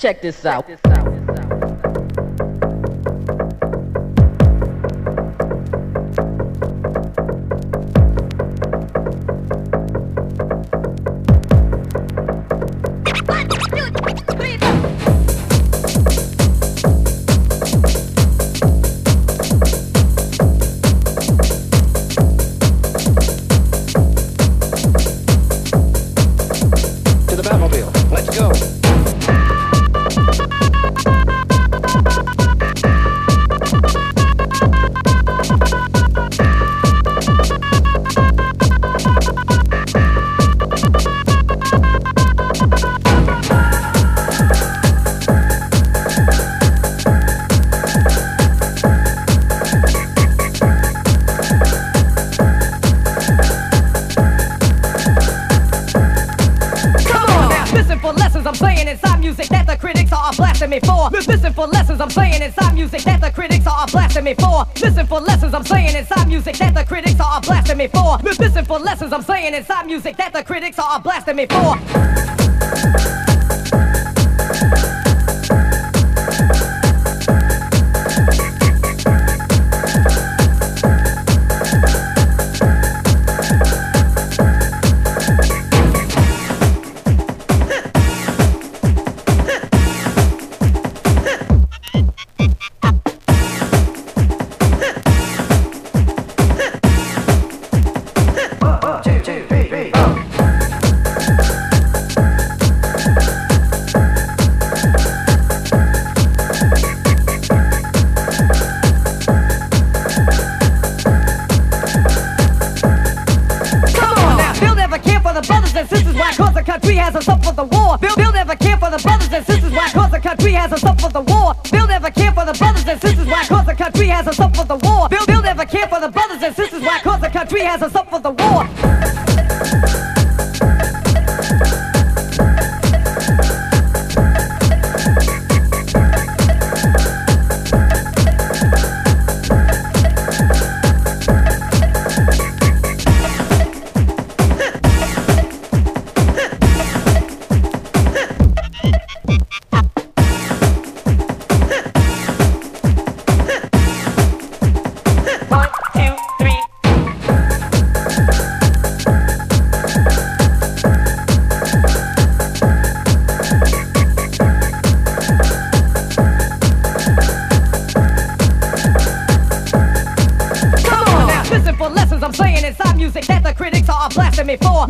Check this out. Check this out. for lessons I'm saying inside music that the critics are blasting me for. Listen for lessons I'm saying inside music that the critics are blasting me for. Listen for lessons I'm saying inside music that the critics are blasting me for. has us up for the war. Bill, Bill never care for the brothers and sisters. Why? Cause the country has us up for the war. Bill never care for the brothers and sisters. Why? Cause the country has us up for the war. Bill, Bill never care for the brothers and sisters. Why? Cause the country has us up for the war.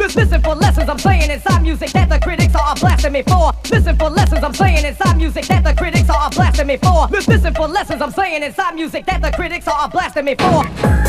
Listen for lessons I'm saying inside music that the critics are blasting me for. Listen for lessons I'm saying inside music that the critics are blasting me for. Listen for lessons I'm saying inside music that the critics are blasting me for.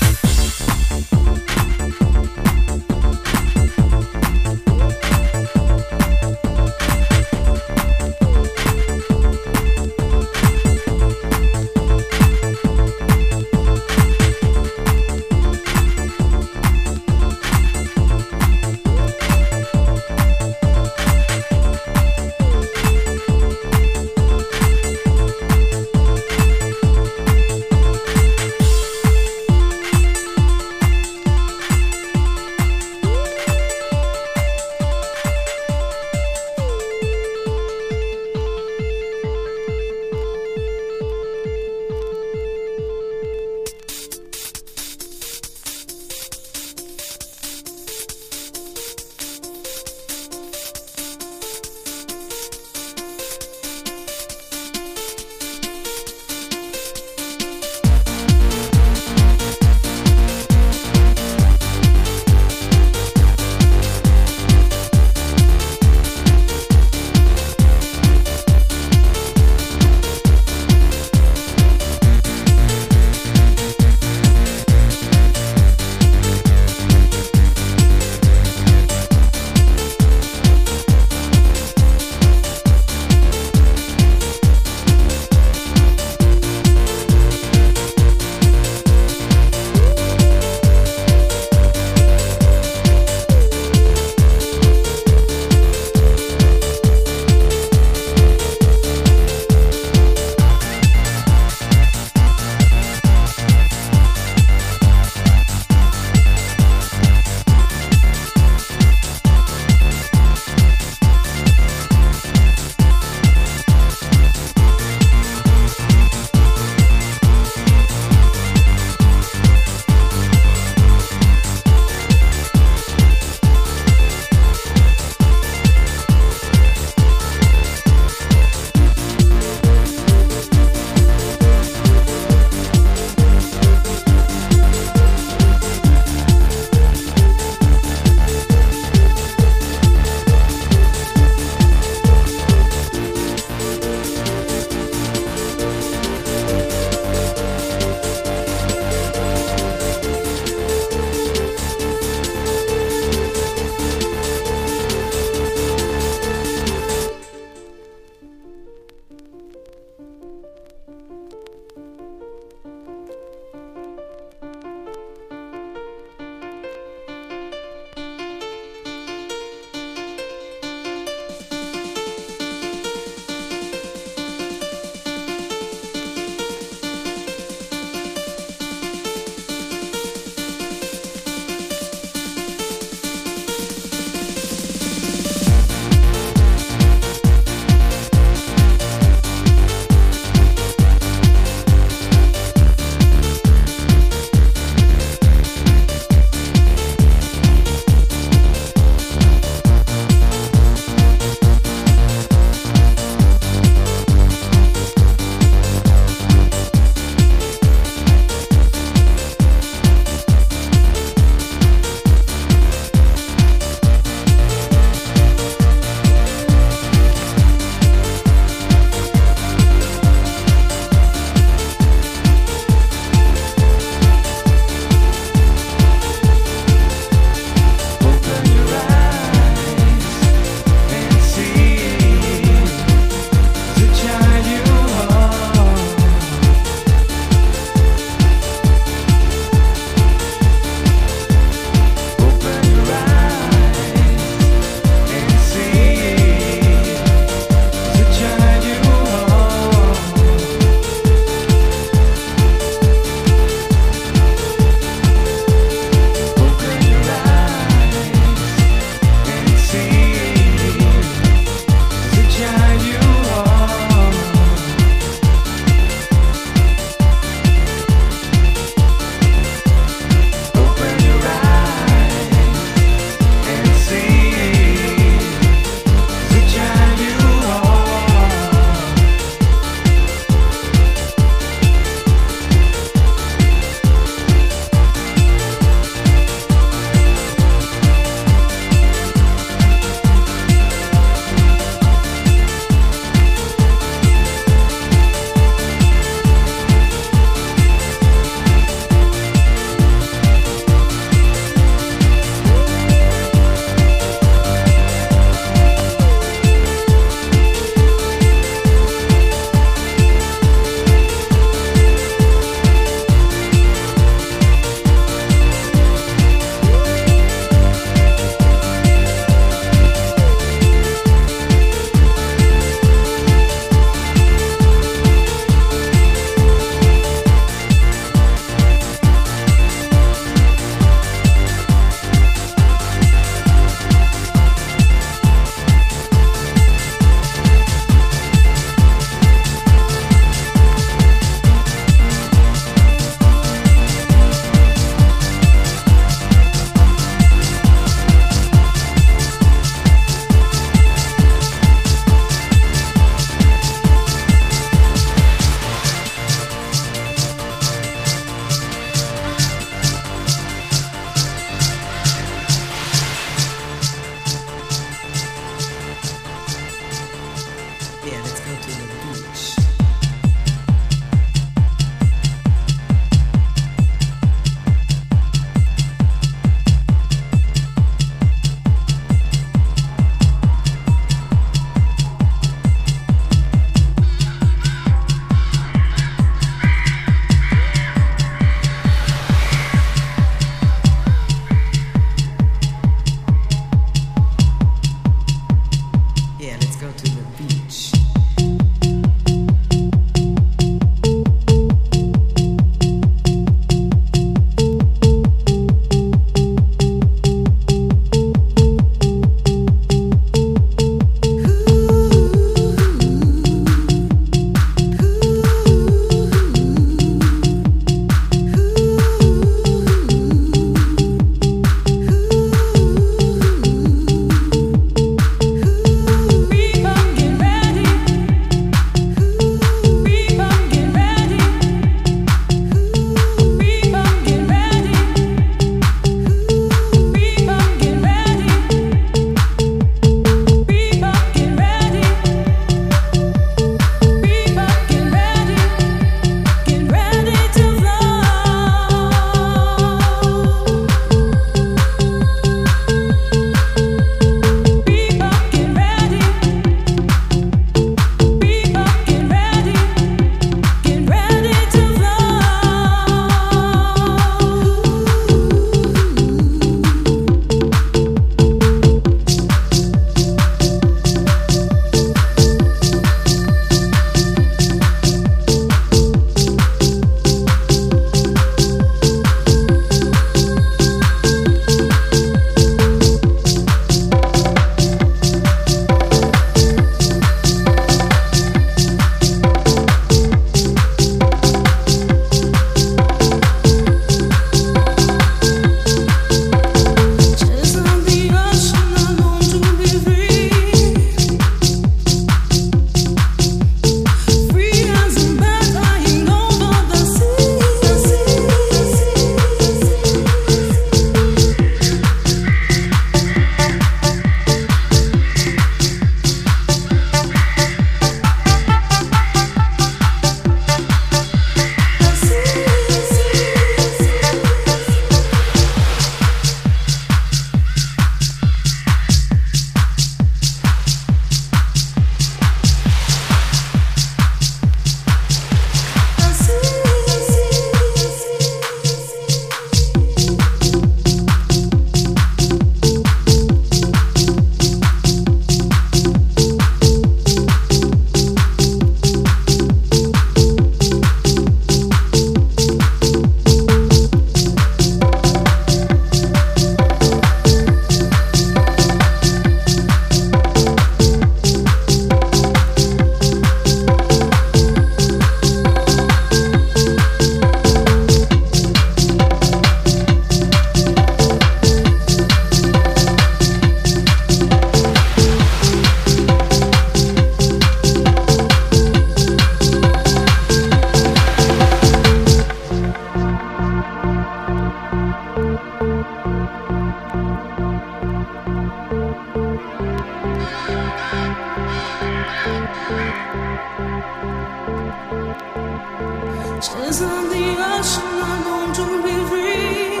As the ocean I'm going to be free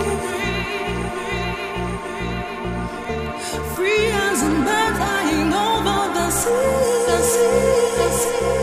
Free as a bird flying over the sea, the sea, the sea.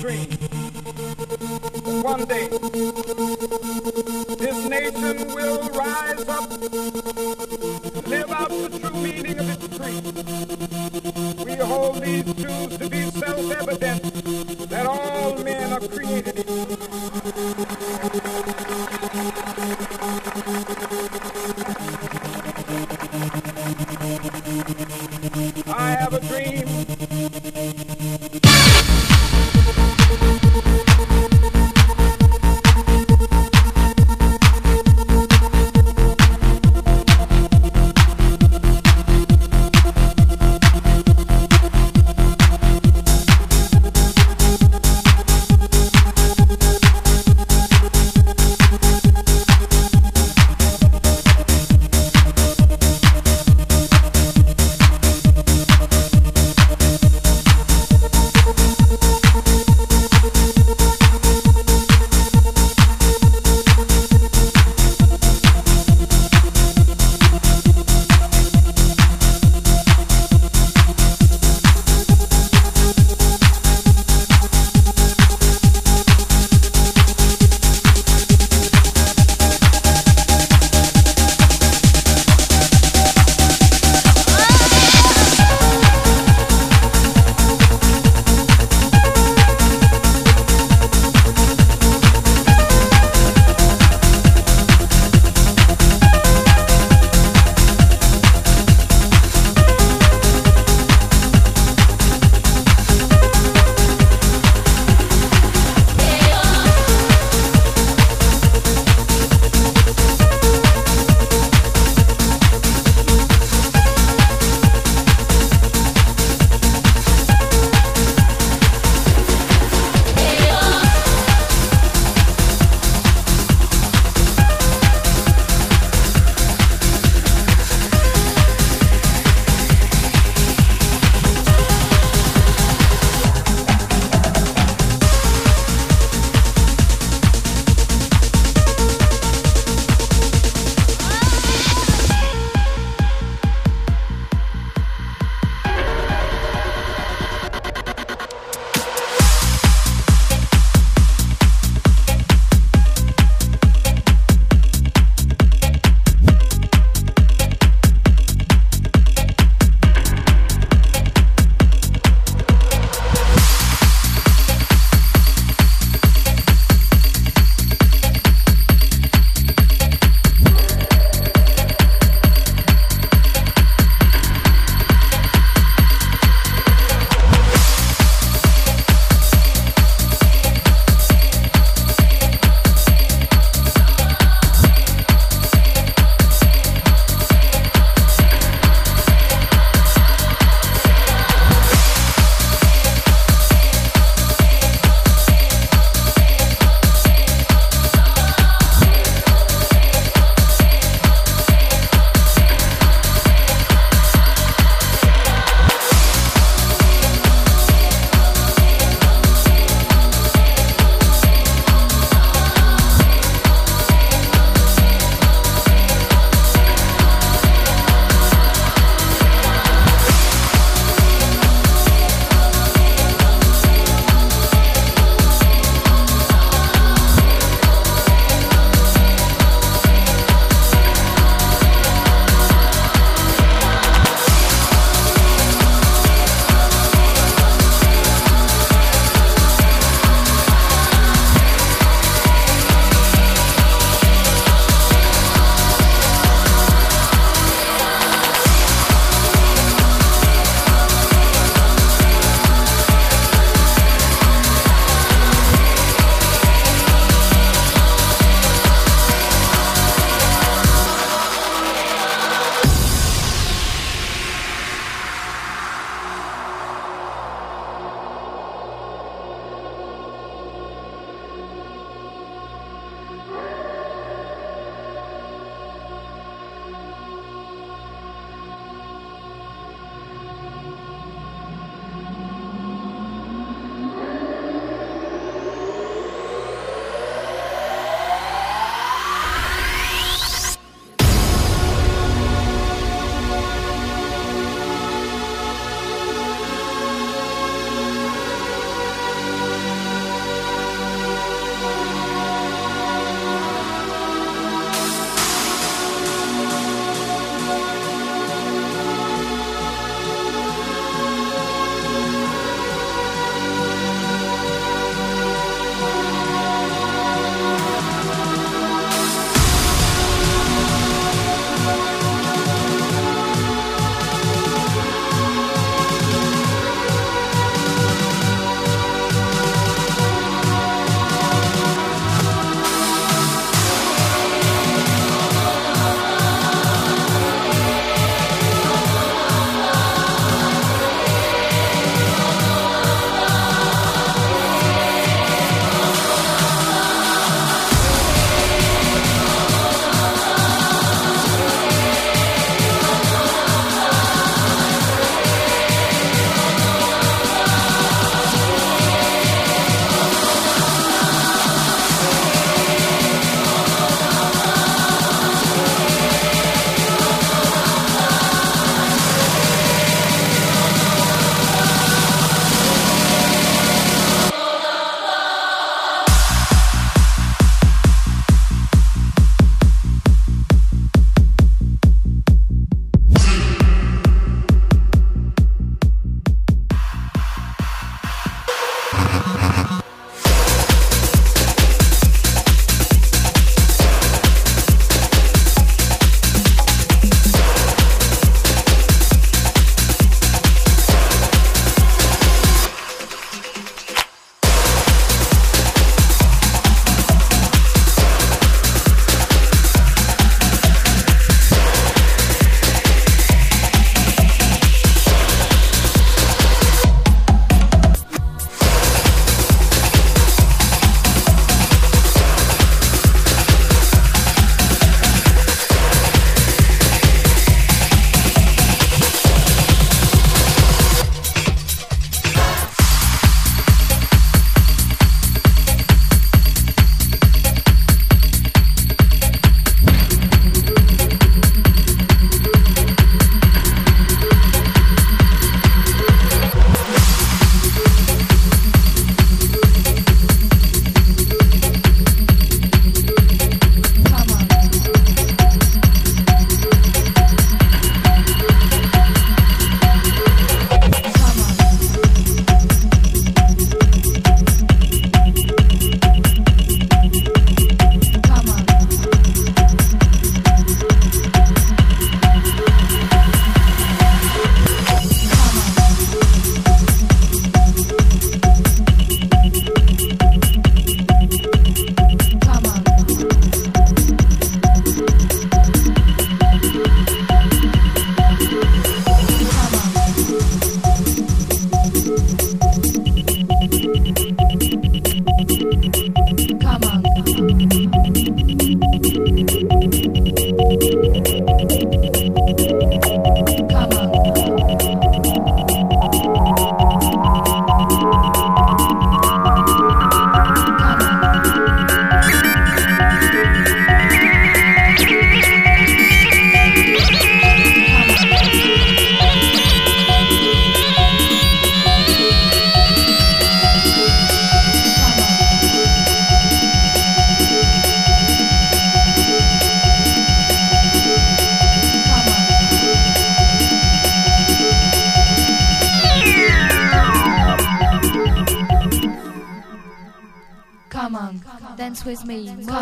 Dream one day this nation will rise up, live out the true meaning of its creed. We hold these truths to be self-evident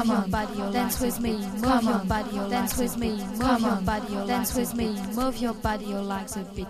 come on, body, dance with me, move your body, dance with me, come on, body, dance with me, move your body, your legs a bit.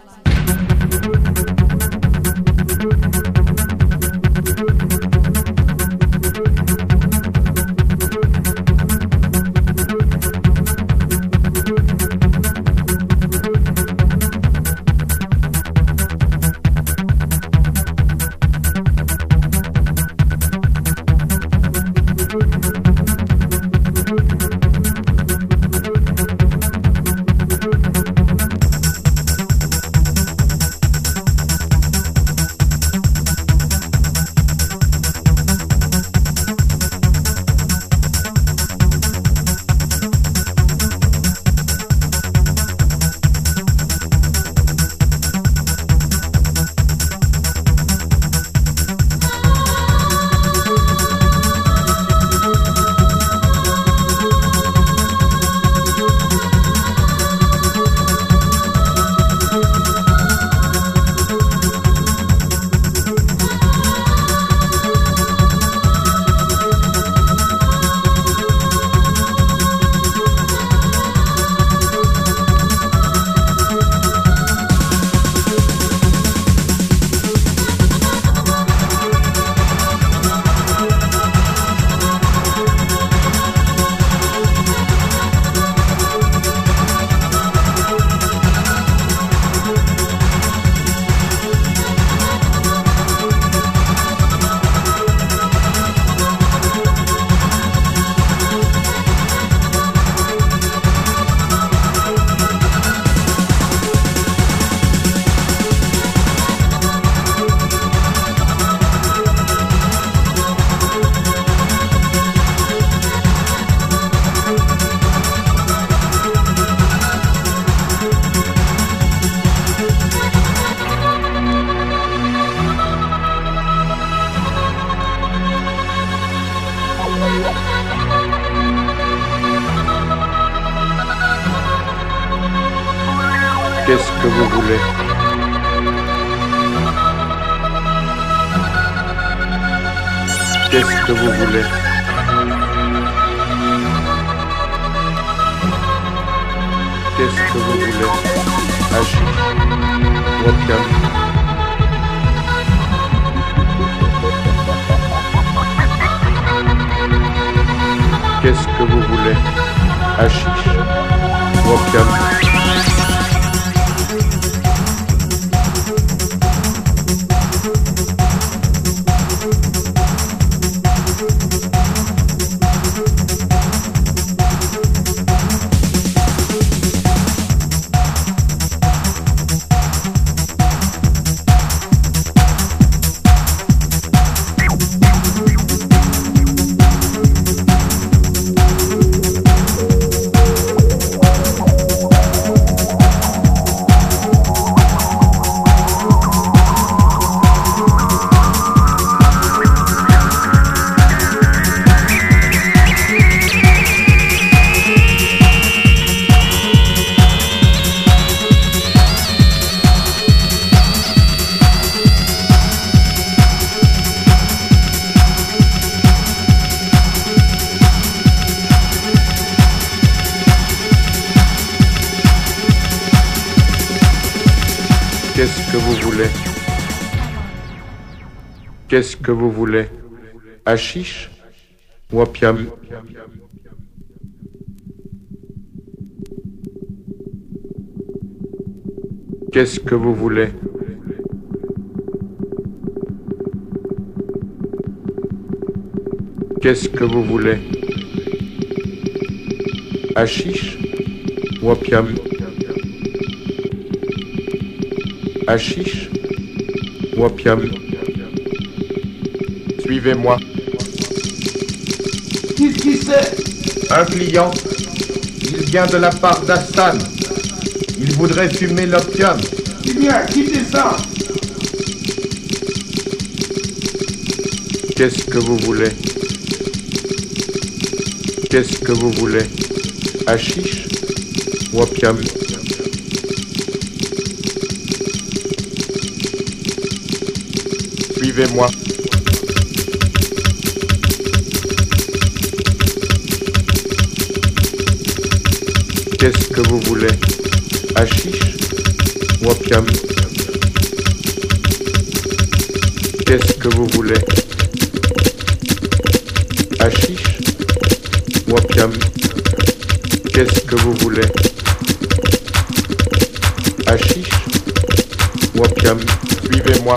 Que vous voulez. Hashish ou opium Qu'est-ce que vous voulez? Qu'est-ce que vous voulez? Hashish ou opium Hashish ou opium Suivez-moi. Qu'est-ce qui c'est? Un client. Il vient de la part d'Hassan. Il voudrait fumer l'opium. Eh bien, quittez ça Qu'est-ce que vous voulez? Qu'est-ce que vous voulez? Hashish ou opium? Suivez-moi. Qu'est-ce que vous voulez? Hachiche ou Qu'est-ce que vous voulez? Hachiche ou Qu'est-ce que vous voulez? Hachiche ou Suivez-moi.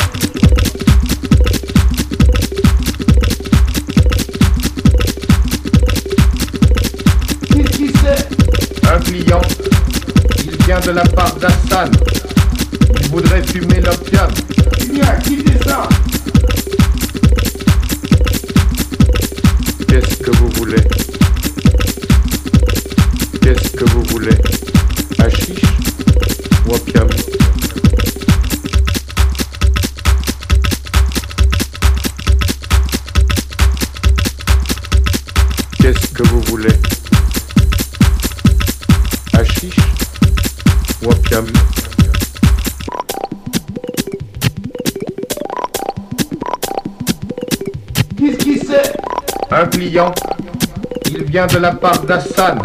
de la part d'Hassan.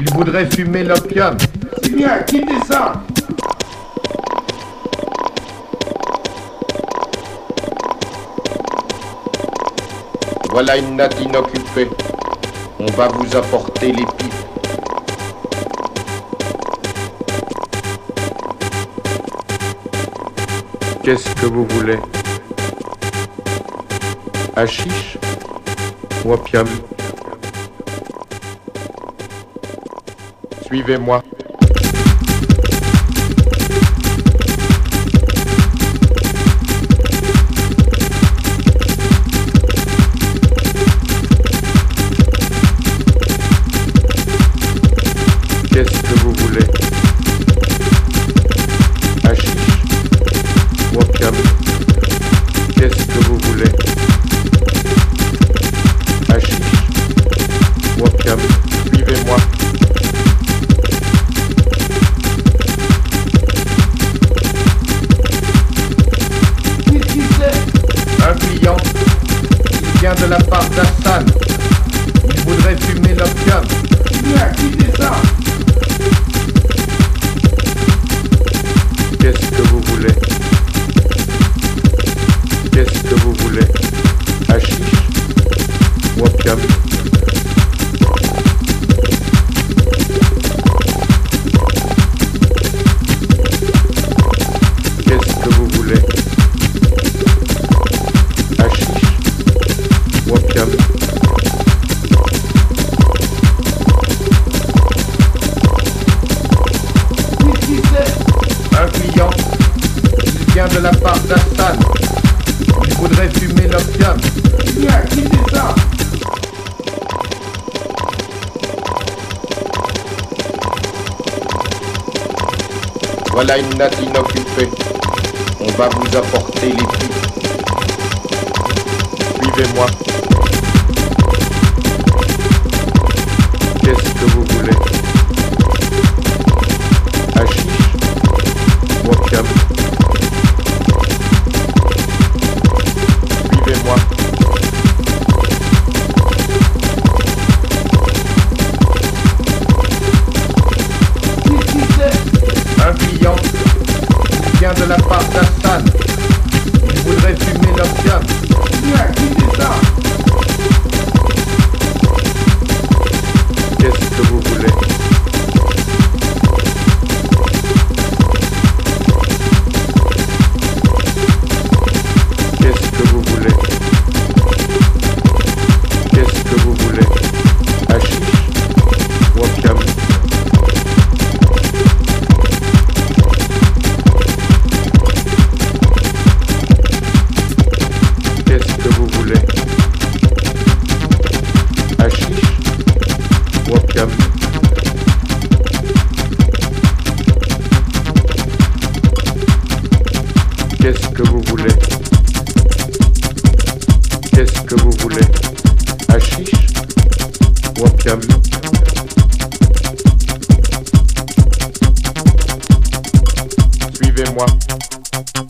Il voudrait fumer l'opium. C'est bien, quittez ça Voilà une natte inoccupée. On va vous apporter les pipes. Qu'est-ce que vous voulez? Hachiche ou opium? Suivez-moi. Satan. Je voudrais fumer l'opium. Tiens, quittez ça? Voilà une natte inoccupée. On va vous apporter les trucs. Suivez-moi. within one.